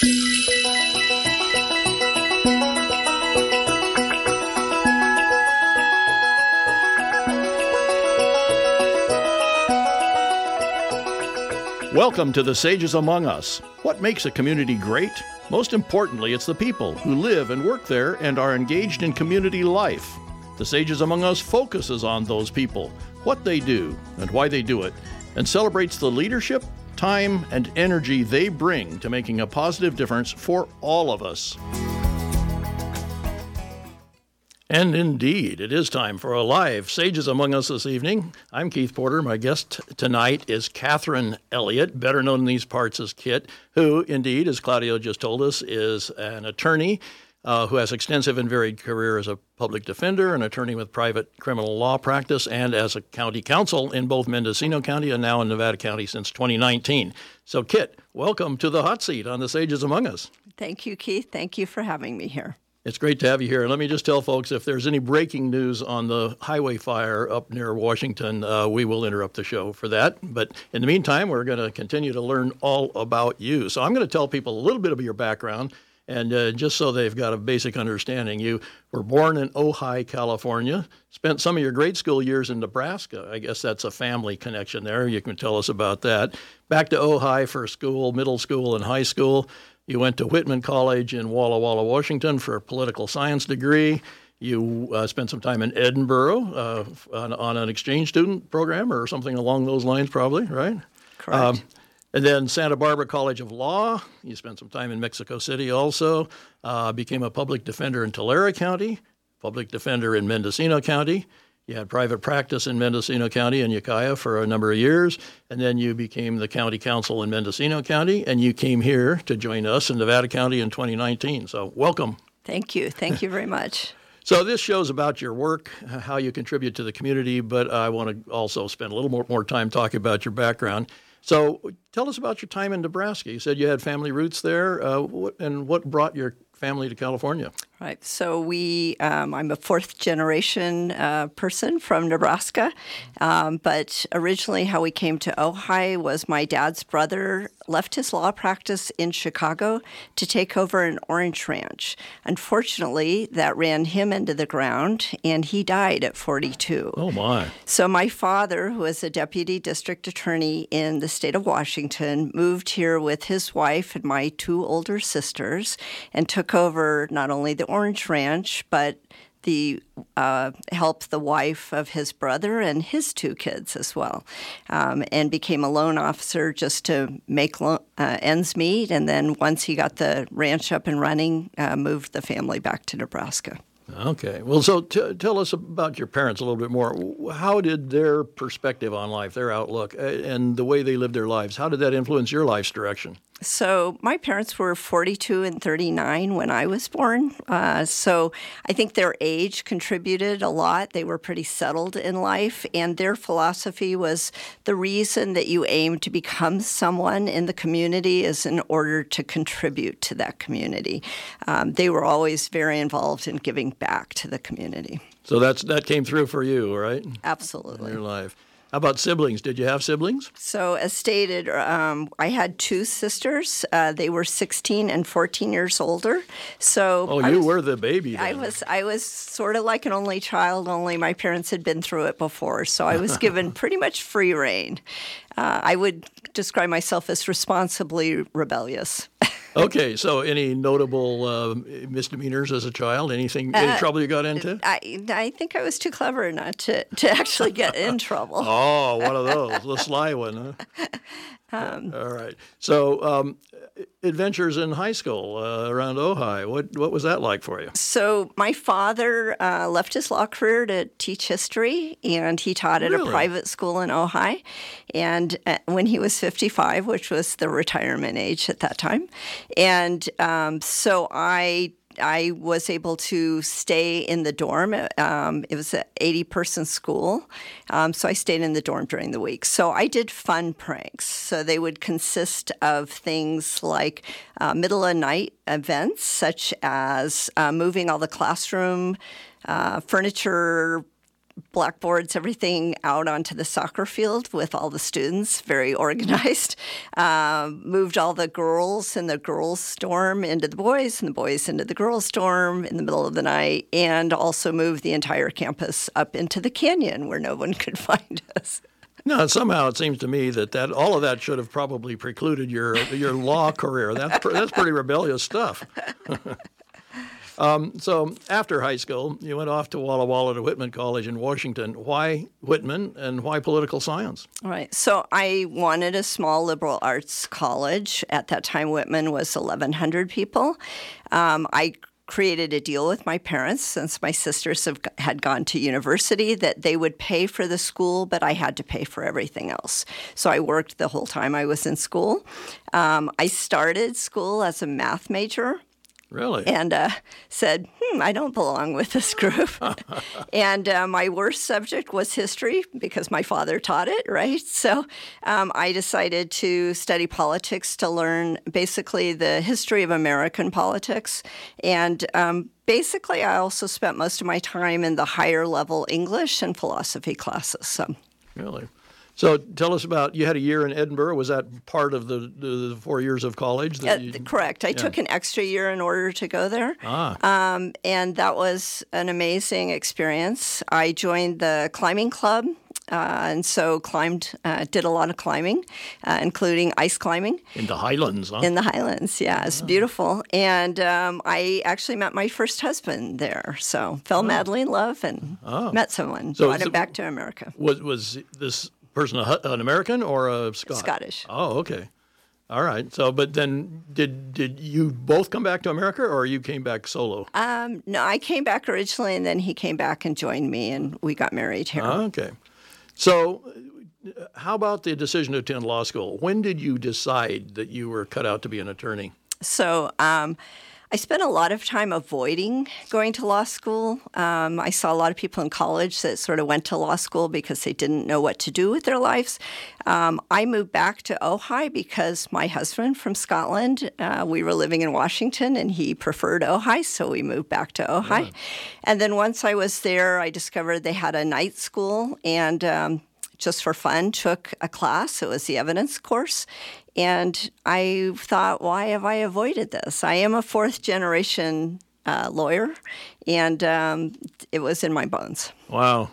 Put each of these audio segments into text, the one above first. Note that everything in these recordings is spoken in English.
Welcome to the Sages Among Us. What makes a community great? Most importantly, it's the people who live and work there and are engaged in community life. The Sages Among Us focuses on those people, what they do, and why they do it, and celebrates the leadership, time, and energy they bring to making a positive difference for all of us. And indeed, it is time for a live Sages Among Us this evening. I'm Keith Porter. My guest tonight is Catherine Elliott, better known in these parts as Kit, who, indeed, as Claudio just told us, is an attorney uh, who has extensive and varied career as a public defender, an attorney with private criminal law practice, and as a county counsel in both Mendocino County and now in Nevada County since 2019. So, Kit, welcome to the hot seat on the Sages Among Us. Thank you, Keith. Thank you for having me here. It's great to have you here. And let me just tell folks if there's any breaking news on the highway fire up near Washington, uh, we will interrupt the show for that. But in the meantime, we're going to continue to learn all about you. So I'm going to tell people a little bit of your background. And uh, just so they've got a basic understanding, you were born in Ojai, California, spent some of your grade school years in Nebraska. I guess that's a family connection there. You can tell us about that. Back to Ojai for school, middle school, and high school. You went to Whitman College in Walla Walla, Washington for a political science degree. You uh, spent some time in Edinburgh uh, on, on, an exchange student program or something along those lines, probably, right? Correct. Um, and then Santa Barbara College of Law. You spent some time in Mexico City also. Uh, became a public defender in Tulare County, public defender in Mendocino County. You had private practice in Mendocino County and Ukiah for a number of years, and then you became the county counsel in Mendocino County, and you came here to join us in Nevada County in 2019. So, welcome. Thank you. Thank you very much. So this show's about your work, how you contribute to the community, but I want to also spend a little more, more time talking about your background. So tell us about your time in Nebraska. You said you had family roots there, uh, what, and what brought your family to California? Right. So we, um, I'm a fourth generation uh, person from Nebraska, um, but originally how we came to Ojai was my dad's brother left his law practice in Chicago to take over an orange ranch. Unfortunately, that ran him into the ground, and he died at 42. Oh my! So my father, who was a deputy district attorney in the state of Washington, moved here with his wife and my two older sisters, and took over not only the Orange Ranch, but the uh, helped the wife of his brother and his two kids as well, um, and became a loan officer just to make lo- uh, ends meet. And then once he got the ranch up and running, uh, moved the family back to Nebraska. Okay. Well, so t- tell us about your parents a little bit more. How did their perspective on life, their outlook, uh, and the way they lived their lives, how did that influence your life's direction? So my parents were 42 and 39 when I was born. Uh, so I think their age contributed a lot. They were pretty settled in life, and their philosophy was the reason that you aim to become someone in the community is in order to contribute to that community. Um, they were always very involved in giving back to the community. So that's that came through for you, right? Absolutely. In your life. How about siblings? Did you have siblings? So, as stated, um, I had two sisters. Uh, they were 16 and 14 years older. So, oh, you was, were the baby. Then. I was. I was sort of like an only child. Only my parents had been through it before, so I was given pretty much free reign. Uh, I would describe myself as responsibly rebellious. okay, so any notable uh, misdemeanors as a child? Anything, any uh, trouble you got into? I, I think I was too clever not to, to actually get in trouble. oh, one of those, the sly one, huh? Um, All right. So, um, adventures in high school uh, around Ojai. What what was that like for you? So, my father uh, left his law career to teach history, and he taught at really? a private school in Ojai. And uh, when he was 55, which was the retirement age at that time, and um, so I I was able to stay in the dorm. Um, it was an 80 person school. Um, so I stayed in the dorm during the week. So I did fun pranks. So they would consist of things like uh, middle of night events, such as uh, moving all the classroom uh, furniture blackboards, everything out onto the soccer field with all the students, very organized. Um, moved all the girls in the girls' dorm into the boys, and the boys into the girls' dorm in the middle of the night, and also moved the entire campus up into the canyon where no one could find us. No, somehow it seems to me that, that all of that should have probably precluded your your law career. That's that's pretty rebellious stuff. um, so after high school, you went off to Walla Walla to Whitman College in Washington. Why Whitman and why political science? Right. So I wanted a small liberal arts college. At that time, Whitman was 1,100 people. Um, I created a deal with my parents since my sisters have, had gone to university that they would pay for the school, but I had to pay for everything else. So I worked the whole time I was in school. Um, I started school as a math major. Really? And uh, said, hmm, I don't belong with this group. and uh, my worst subject was history because my father taught it, right? So um, I decided to study politics to learn basically the history of American politics. And um, basically, I also spent most of my time in the higher level English and philosophy classes. So. Really? So tell us about you had a year in Edinburgh. Was that part of the, the four years of college? Uh, you, correct. I yeah. took an extra year in order to go there. Ah. Um, and that was an amazing experience. I joined the climbing club. Uh, and so climbed, uh, did a lot of climbing, uh, including ice climbing in the Highlands. Huh? In the Highlands, yeah, it's beautiful. And um, I actually met my first husband there, so fell oh. madly in love and oh. met someone, so brought him back to America. Was was this person an American or a Scot? Scottish. Oh, okay. All right. So, but then did did you both come back to America, or you came back solo? Um, no, I came back originally, and then he came back and joined me, and we got married here. okay. So, how about the decision to attend law school? When did you decide that you were cut out to be an attorney? So. Um, I spent a lot of time avoiding going to law school. Um, I saw a lot of people in college that sort of went to law school because they didn't know what to do with their lives. Um, I moved back to Ojai because my husband from Scotland, uh, we were living in Washington and he preferred Ojai, so we moved back to Ojai. Yeah. And then once I was there, I discovered they had a night school and um, just for fun took a class. It was the evidence course. And I thought, why have I avoided this? I am a fourth generation uh, lawyer, and um, it was in my bones. Wow.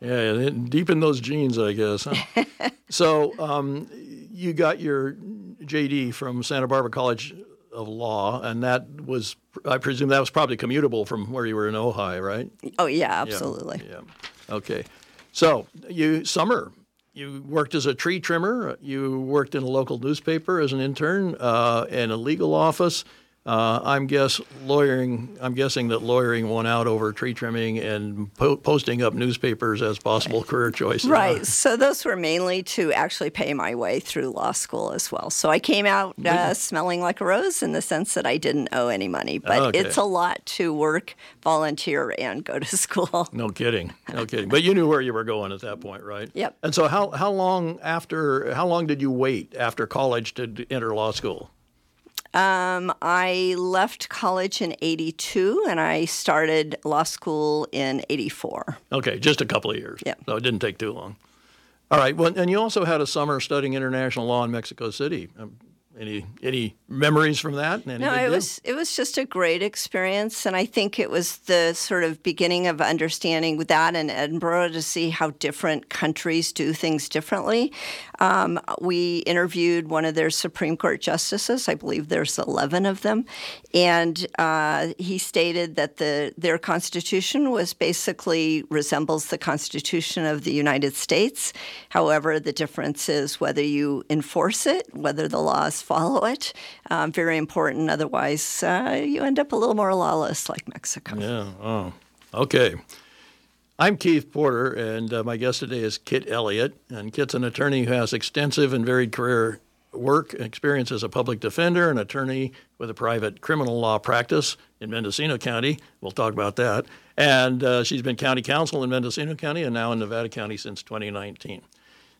Yeah, deep in those genes, I guess. Huh? so um, you got your JD from Santa Barbara College of Law, and that was, I presume, that was probably commutable from where you were in Ojai, right? Oh yeah, absolutely. Yeah. yeah. Okay. So you summer you worked as a tree trimmer. You worked in a local newspaper as an intern uh, in a legal office. Uh, I'm guess lawyering. I'm guessing that lawyering won out over tree trimming and po- posting up newspapers as possible career choices. Right. So those were mainly to actually pay my way through law school as well. So I came out uh, smelling like a rose in the sense that I didn't owe any money, but okay. it's a lot to work, volunteer, and go to school. No kidding. No kidding. But you knew where you were going at that point, right? Yep. And so how how long after how long did you wait after college to enter law school? Um, I left college in 82 and I started law school in 84. Okay, just a couple of years. Yeah. So it didn't take too long. All right. Well, and you also had a summer studying international law in Mexico City. Um, any any memories from that? Any no, it was it was just a great experience, and I think it was the sort of beginning of understanding that in Edinburgh to see how different countries do things differently. Um, we interviewed one of their Supreme Court justices. I believe there's 11 of them, and uh, he stated that the their constitution was basically resembles the Constitution of the United States. However, the difference is whether you enforce it, whether the laws follow it. Um, very important. Otherwise, uh, you end up a little more lawless like Mexico. Yeah. Oh, okay. I'm Keith Porter, and uh, my guest today is Kit Elliott. And Kit's an attorney who has extensive and varied career work experience as a public defender, an attorney with a private criminal law practice in Mendocino County. We'll talk about that. And uh, she's been county counsel in Mendocino County and now in Nevada County since 2019.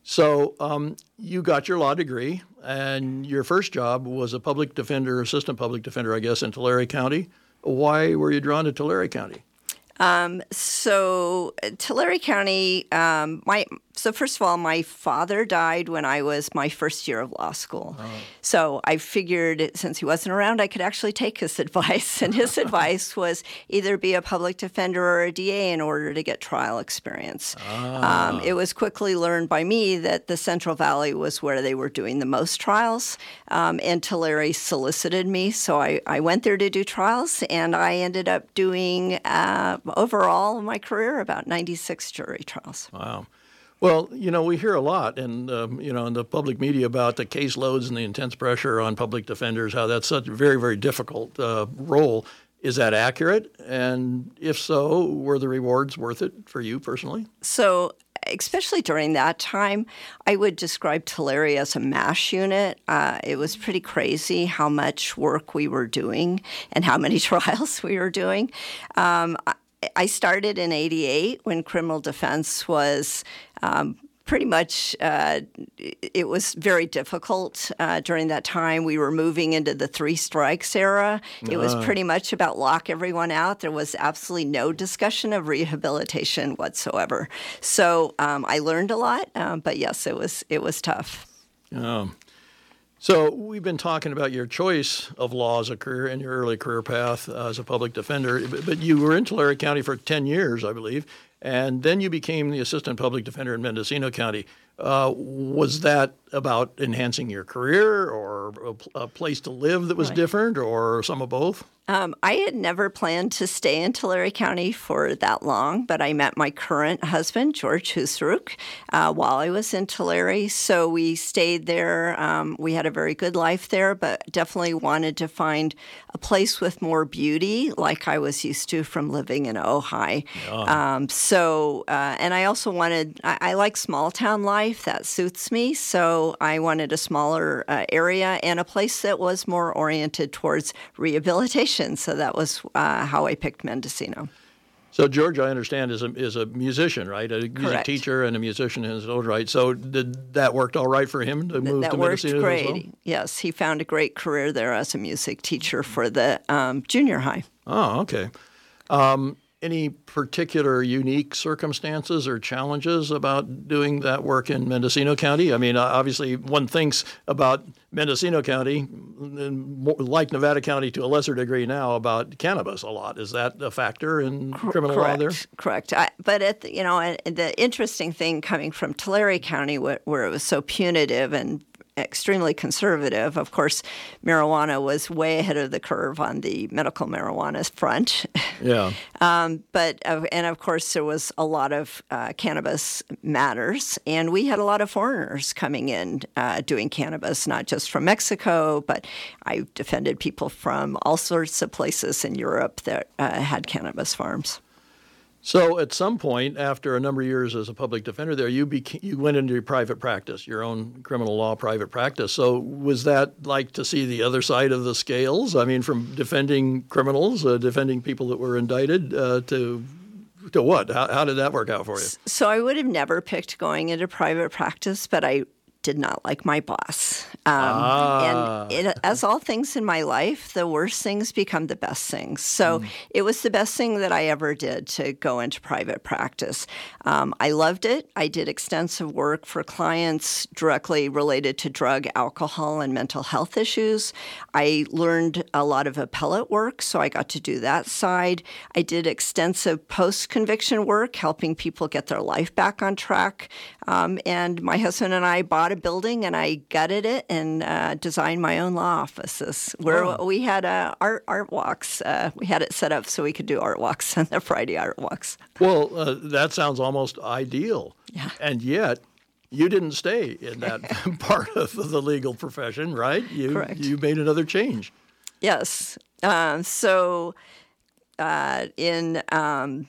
So um, you got your law degree, and your first job was a public defender, assistant public defender, I guess, in Tulare County. Why were you drawn to Tulare County? Um, so Tulare County, um, my so first of all, my father died when I was my first year of law school. Oh. So I figured since he wasn't around, I could actually take his advice. And his advice was either be a public defender or a DA in order to get trial experience. Ah. Um, it was quickly learned by me that the Central Valley was where they were doing the most trials. Um, and Tulare solicited me. So I, I went there to do trials, and I ended up doing uh, overall my career about 96 jury trials. Wow. Well, you know, we hear a lot, and um, you know, in the public media about the caseloads and the intense pressure on public defenders. How that's such a very, very difficult uh, role. Is that accurate? And if so, were the rewards worth it for you personally? So, especially during that time, I would describe Tulare as a mash unit. Uh, it was pretty crazy how much work we were doing and how many trials we were doing. Um, I started in 88 when criminal defense was um, pretty much uh, it was very difficult uh, during that time. We were moving into the three strikes era. It was uh-huh. pretty much about lock everyone out. There was absolutely no discussion of rehabilitation whatsoever. So um, I learned a lot, um, but yes, it was it was tough. Um, so we've been talking about your choice of law as a career and your early career path uh, as a public defender, but you were in Tulare County for 10 years, I believe, and then you became the assistant public defender in Mendocino County. Uh, was that about enhancing your career or a, a place to live that was right. different or some of both? Um, I had never planned to stay in Tulare County for that long, but I met my current husband, George Husaruk, uh, while I was in Tulare. So we stayed there. Um, we had a very good life there, but definitely wanted to find a place with more beauty, like I was used to from living in Ojai. Yeah. Um, so, uh, and I also wanted, I, I, like small town life, that suits me. So I wanted a smaller uh, area and a place that was more oriented towards rehabilitation so that was uh, how I picked Mendocino. So George, I understand, is a is a musician, right? A music Correct. teacher and a musician in his own right. So did that worked all right for him to move that to worked Mendocino great. Well? Yes, he found a great career there as a music teacher for the um, junior high. Oh, okay. Um, any particular unique circumstances or challenges about doing that work in Mendocino County? I mean, uh, obviously, one thinks about Mendocino County, like Nevada County to a lesser degree now, about cannabis a lot. Is that a factor in criminal Correct. law there? Correct. I, but at the, you know, the interesting thing coming from Tulare County, where, where it was so punitive and extremely conservative. Of course, marijuana was way ahead of the curve on the medical marijuana front. Yeah. um, but uh, and of course there was a lot of uh, cannabis matters, and we had a lot of foreigners coming in uh, doing cannabis, not just from Mexico, but I defended people from all sorts of places in Europe that uh, had cannabis farms. So at some point, after a number of years as a public defender there, you became, you went into your private practice, your own criminal law private practice. So was that like to see the other side of the scales? I mean, from defending criminals, uh, defending people that were indicted, uh, to to what? How, how did that work out for you? So I would have never picked going into private practice, but I did not like my boss. Um, ah. And it, as all things in my life, the worst things become the best things. So mm. it was the best thing that I ever did to go into private practice. Um, I loved it. I did extensive work for clients directly related to drug, alcohol, and mental health issues. I learned a lot of appellate work, so I got to do that side. I did extensive post conviction work, helping people get their life back on track. Um, and my husband and I bought a building and I gutted it and uh, designed my own law offices where oh. we had uh, art art walks. Uh, we had it set up so we could do art walks on the Friday art walks. Well, uh, that sounds almost ideal. Yeah. And yet, you didn't stay in that part of the legal profession, right? You Correct. you made another change. Yes. Um, so uh, in um,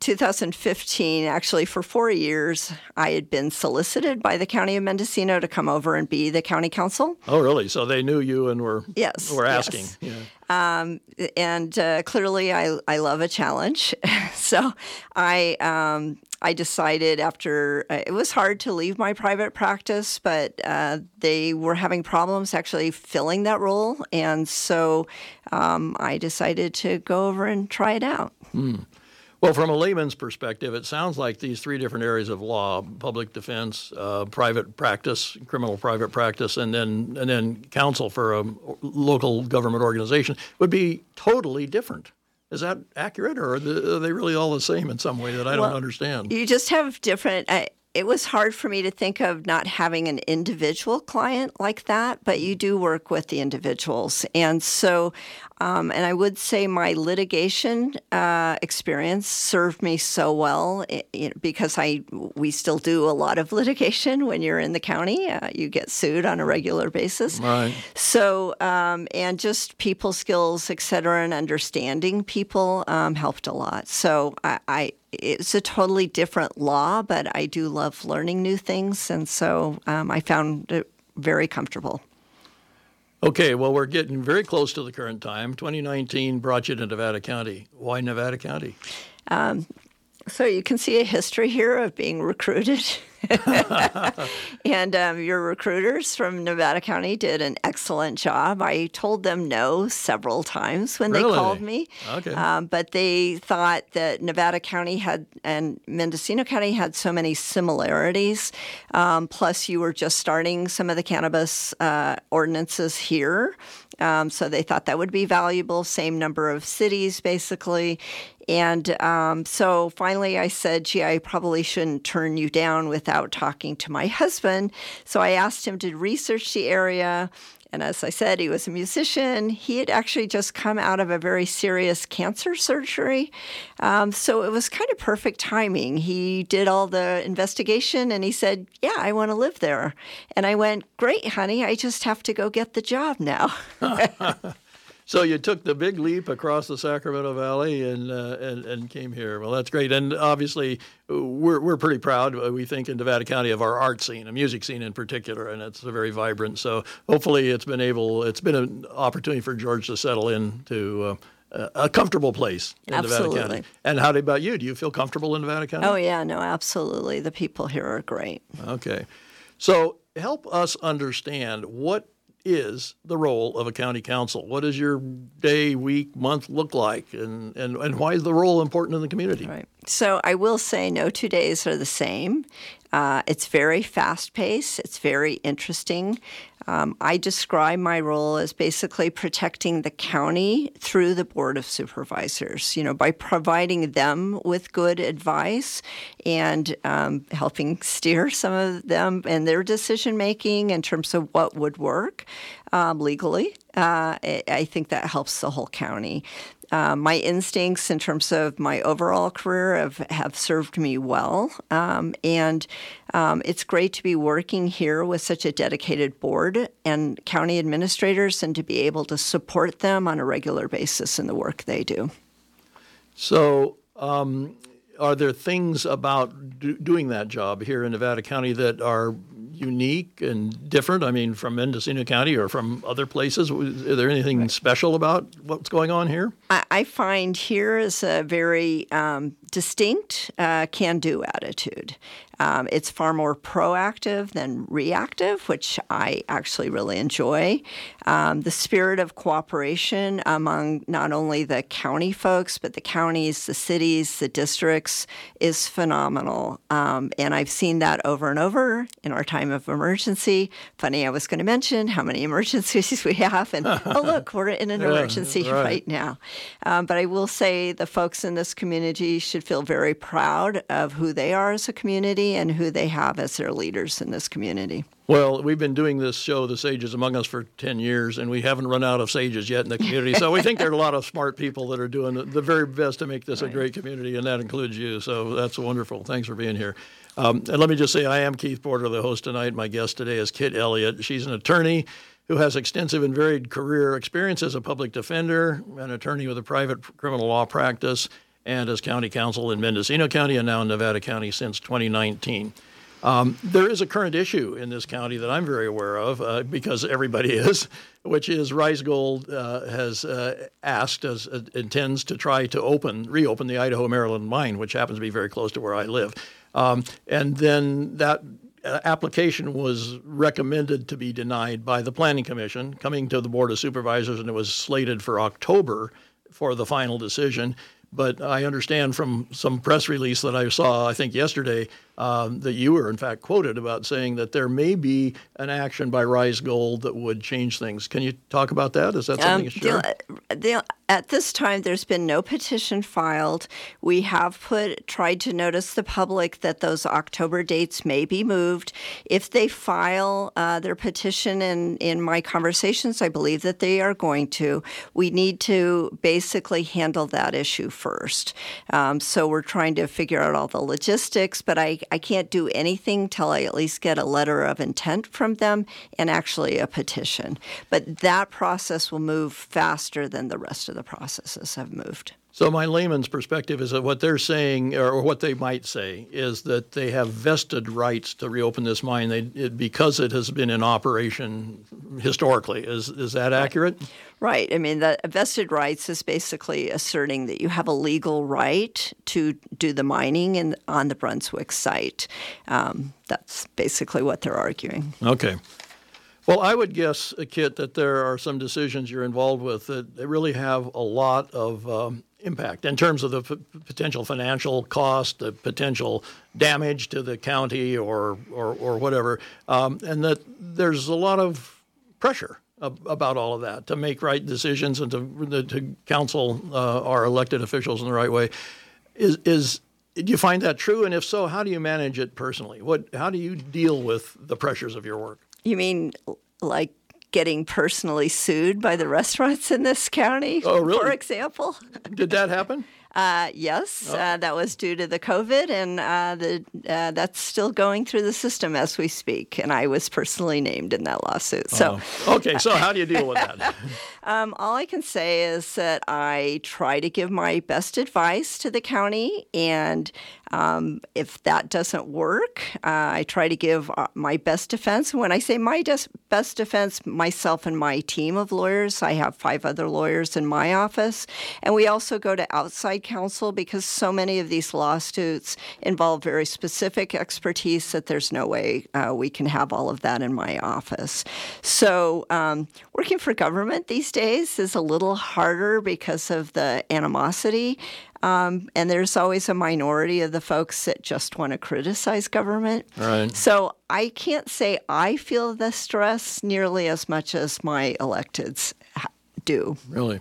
2015, actually, for four years, I had been solicited by the County of Mendocino to come over and be the county counsel. Oh, really? So they knew you and were yes, were asking. Yes. Yeah. Um, and uh, clearly, I, I love a challenge. so I um, I decided after uh, it was hard to leave my private practice, but uh, they were having problems actually filling that role, and so um, I decided to go over and try it out. Mm. Well, from a layman's perspective, it sounds like these three different areas of law: public defense, uh, private practice, criminal private practice, and then and then counsel for a local government organization would be totally different. Is that accurate, or are they really all the same in some way that I don't understand? You just have different. Uh, it was hard for me to think of not having an individual client like that, but you do work with the individuals. And so um, and I would say my litigation uh, experience served me so well it, because I we still do a lot of litigation when you're in the county. Uh, you get sued on a regular basis. Right. So um, and just people skills, et cetera, and understanding people um, helped a lot. So I, I it's a totally different law, but I do love learning new things, and so um, I found it very comfortable. Okay, well, we're getting very close to the current time. 2019 brought you to Nevada County. Why Nevada County? Um, so you can see a history here of being recruited. and um, your recruiters from Nevada County did an excellent job. I told them no several times when really? they called me. Okay. Um, but they thought that Nevada County had and Mendocino County had so many similarities. Um, plus, you were just starting some of the cannabis uh, ordinances here. Um, so they thought that would be valuable. Same number of cities, basically. And um, so finally, I said, gee, I probably shouldn't turn you down without talking to my husband. So I asked him to research the area. And as I said, he was a musician. He had actually just come out of a very serious cancer surgery. Um, so it was kind of perfect timing. He did all the investigation and he said, Yeah, I want to live there. And I went, Great, honey. I just have to go get the job now. So you took the big leap across the Sacramento Valley and uh, and, and came here. Well, that's great, and obviously we're we're pretty proud. Uh, we think in Nevada County of our art scene, a music scene in particular, and it's very vibrant. So hopefully, it's been able. It's been an opportunity for George to settle into. Uh, a comfortable place in absolutely. Nevada County. And how about you? Do you feel comfortable in Nevada County? Oh yeah, no, absolutely. The people here are great. Okay, so help us understand what is the role of a county counsel? What does your day, week, month look like? And, and, and why is the role important in the community? Right. So I will say no two days are the same. Uh, it's very fast paced, it's very interesting. Um, I describe my role as basically protecting the county through the Board of Supervisors, you know, by providing them with good advice and um, helping steer some of them in their decision making in terms of what would work um, legally. Uh, I think that helps the whole county. Uh, my instincts in terms of my overall career have, have served me well. Um, and um, it's great to be working here with such a dedicated board and county administrators and to be able to support them on a regular basis in the work they do. So, um, are there things about do, doing that job here in Nevada County that are unique and different? I mean, from Mendocino County or from other places? Is there anything special about what's going on here? I, find here is a very um, distinct uh, can do attitude. Um, it's far more proactive than reactive, which I actually really enjoy. Um, the spirit of cooperation among not only the county folks, but the counties, the cities, the districts is phenomenal. Um, and I've seen that over and over in our time of emergency. Funny, I was going to mention how many emergencies we have. And oh, look, we're in an yeah, emergency right. right, now. Um, but I will say the folks in this community should feel very proud of who they are as a community and who they have as their leaders in this community. Well, we've been doing this show, The Sages Among Us, for 10 years, and we haven't run out of sages yet in the community. so we think there are a lot of smart people that are doing the, very best to make this right. a great community, and that includes you. So that's wonderful. Thanks for being here. Um, and let me just say, I am Keith Porter, the host tonight. My guest today is Kit Elliott. She's an attorney who has extensive and varied career experience as a public defender, an attorney with a private criminal law practice, and as county counsel in Mendocino County and now in Nevada County since 2019. Um, there is a current issue in this county that I'm very aware of uh, because everybody is, which is Rise Gold uh, has uh, asked, as uh, intends to try to open, reopen the Idaho Maryland mine, which happens to be very close to where I live. Um, and then that uh, application was recommended to be denied by the Planning Commission, coming to the Board of Supervisors, and it was slated for October for the final decision. But I understand from some press release that I saw, I think yesterday, um, that you were in fact quoted about saying that there may be an action by Rise Gold that would change things. Can you talk about that? Is that something um, you share? The, the, at this time, there's been no petition filed. We have put tried to notice the public that those October dates may be moved. If they file uh, their petition in in my conversations, I believe that they are going to. We need to basically handle that issue first. Um, so we're trying to figure out all the logistics, but I I can't do anything till I at least get a letter of intent from them and actually a petition. But that process will move faster than the rest of the processes have moved. So, my layman's perspective is that what they're saying, or what they might say, is that they have vested rights to reopen this mine they, it, because it has been in operation historically. Is is that accurate? Right. I mean, the vested rights is basically asserting that you have a legal right to do the mining in, on the Brunswick site. Um, that's basically what they're arguing. Okay. Well, I would guess, Kit, that there are some decisions you're involved with that really have a lot of um, impact in terms of the p- potential financial cost, the potential damage to the county or or, or whatever, um, and that there's a lot of pressure ab- about all of that to make right decisions and to to counsel uh, our elected officials in the right way. Is is do you find that true? And if so, how do you manage it personally? What how do you deal with the pressures of your work? You mean like getting personally sued by the restaurants in this county, oh, really? for example. Did that happen? Uh, yes, oh. uh, that was due to the COVID, and uh, the, uh, that's still going through the system as we speak. And I was personally named in that lawsuit. So, oh. okay. So, how do you deal with that? um, all I can say is that I try to give my best advice to the county, and um, if that doesn't work, uh, I try to give uh, my best defense. When I say my des- best defense, myself and my team of lawyers, I have five other lawyers in my office. And we also go to outside counsel because so many of these lawsuits involve very specific expertise that there's no way uh, we can have all of that in my office. So um, working for government these days is a little harder because of the animosity. Um, and there's always a minority of the folks that just want to criticize government. Right. So I can't say I feel the stress nearly as much as my electeds do. Really?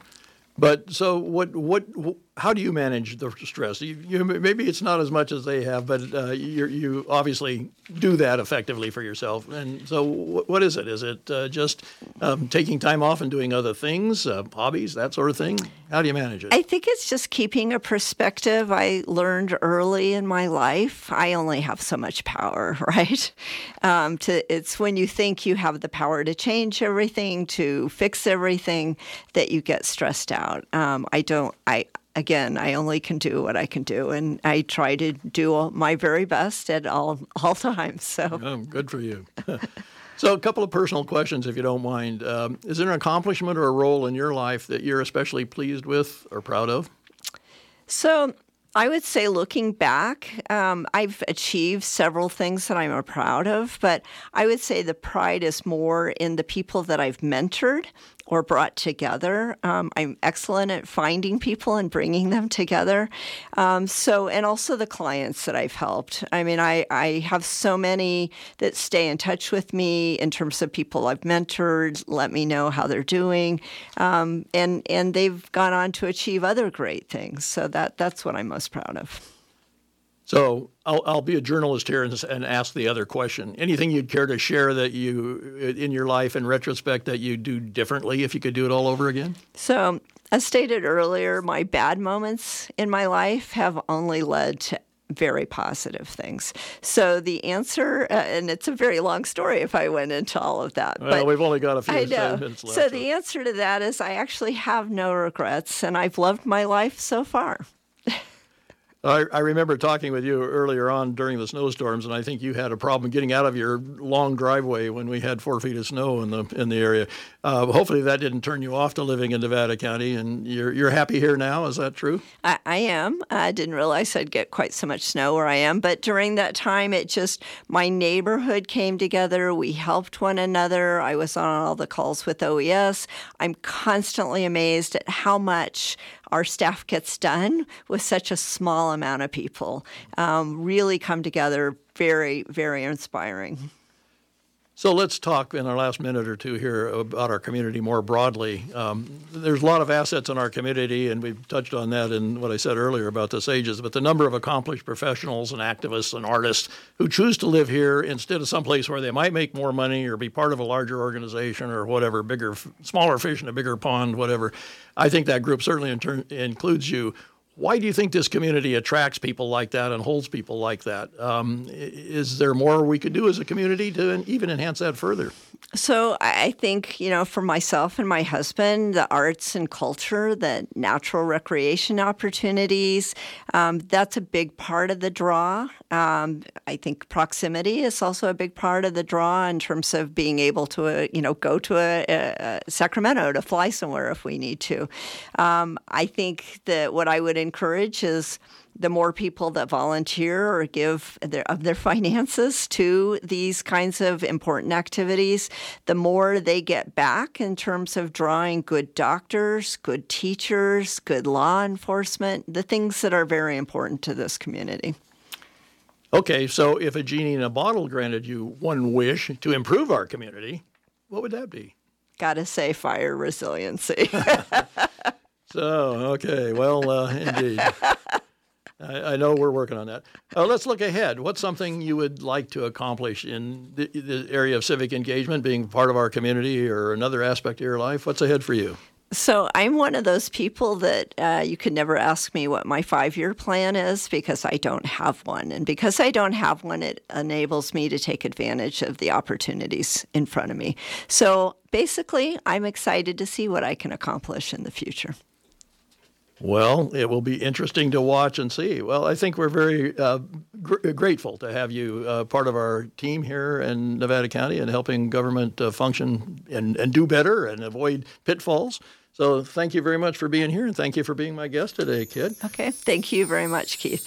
But so what? What? How do you manage the stress? You, you, maybe it's not as much as they have, but uh, you obviously do that effectively for yourself. And so, what, is it? Is it uh, just um, taking time off and doing other things, uh, hobbies, that sort of thing? How do you manage it? I think it's just keeping a perspective. I learned early in my life I only have so much power, right? Um, to it's when you think you have the power to change everything, to fix everything, that you get stressed out. Um, I don't. I again, I only can do what I can do, and I try to do my very best at all all times. So, oh, good for you. so, a couple of personal questions, if you don't mind. Um, is there an accomplishment or a role in your life that you're especially pleased with or proud of? So, I would say, looking back, um, I've achieved several things that I'm proud of, but I would say the pride is more in the people that I've mentored or brought together. Um, I'm excellent at finding people and bringing them together. Um, so, and also the clients that I've helped. I mean, I, I have so many that stay in touch with me in terms of people I've mentored, let me know how they're doing, um, and and they've gone on to achieve other great things. So that that's what I'm most proud of. So I'll, I'll be a journalist here and, and, ask the other question. Anything you'd care to share that you, in your life, in retrospect, that you do differently if you could do it all over again? So, as stated earlier, my bad moments in my life have only led to very positive things. So the answer, uh, and it's a very long story if I went into all of that. Well, but we've only got a few minutes left. So the answer to that is I actually have no regrets, and I've loved my life so far. I, I, remember talking with you earlier on during the snowstorms, and I think you had a problem getting out of your long driveway when we had four feet of snow in the in the area. Uh, hopefully, that didn't turn you off to living in Nevada County, and you're you're happy here now. Is that true? I, I am. I didn't realize I'd get quite so much snow where I am, but during that time, it just my neighborhood came together. We helped one another. I was on all the calls with OES. I'm constantly amazed at how much our staff gets done with such a small amount of people um, really come together very, very inspiring. So let's talk in our last minute or two here about our community more broadly. Um, there's a lot of assets in our community, and we've touched on that in what I said earlier about the SAGES, but the number of accomplished professionals and activists and artists who choose to live here instead of someplace where they might make more money or be part of a larger organization or whatever, bigger, smaller fish in a bigger pond, whatever. I think that group certainly includes you. Why do you think this community attracts people like that and holds people like that? Um, is there more we could do as a community to even enhance that further? So I think, you know, for myself and my husband, the arts and culture, the natural recreation opportunities, um, that's a big part of the draw. Um, I think proximity is also a big part of the draw in terms of being able to, uh, you know, go to a, a, Sacramento to fly somewhere if we need to. Um, I think that what I would encourage is the more people that volunteer or give their, of their finances to these kinds of important activities, the more they get back in terms of drawing good doctors, good teachers, good law enforcement, the things that are very important to this community. Okay, so if a genie in a bottle granted you one wish to improve our community, what would that be? Gotta say, fire resiliency. so, okay, well, uh, indeed. I, I, know we're working on that. Uh, let's look ahead. What's something you would like to accomplish in the, the, area of civic engagement, being part of our community or another aspect of your life? What's ahead for you? So I'm one of those people that uh, you can never ask me what my five-year plan is because I don't have one, and because I don't have one, it enables me to take advantage of the opportunities in front of me. So basically, I'm excited to see what I can accomplish in the future. Well, it will be interesting to watch and see. Well, I think we're very uh, gr- grateful to have you uh, part of our team here in Nevada County and helping government uh, function and, and do better and avoid pitfalls. So, thank you very much for being here and thank you for being my guest today, Kit. Okay. Thank you very much, Keith.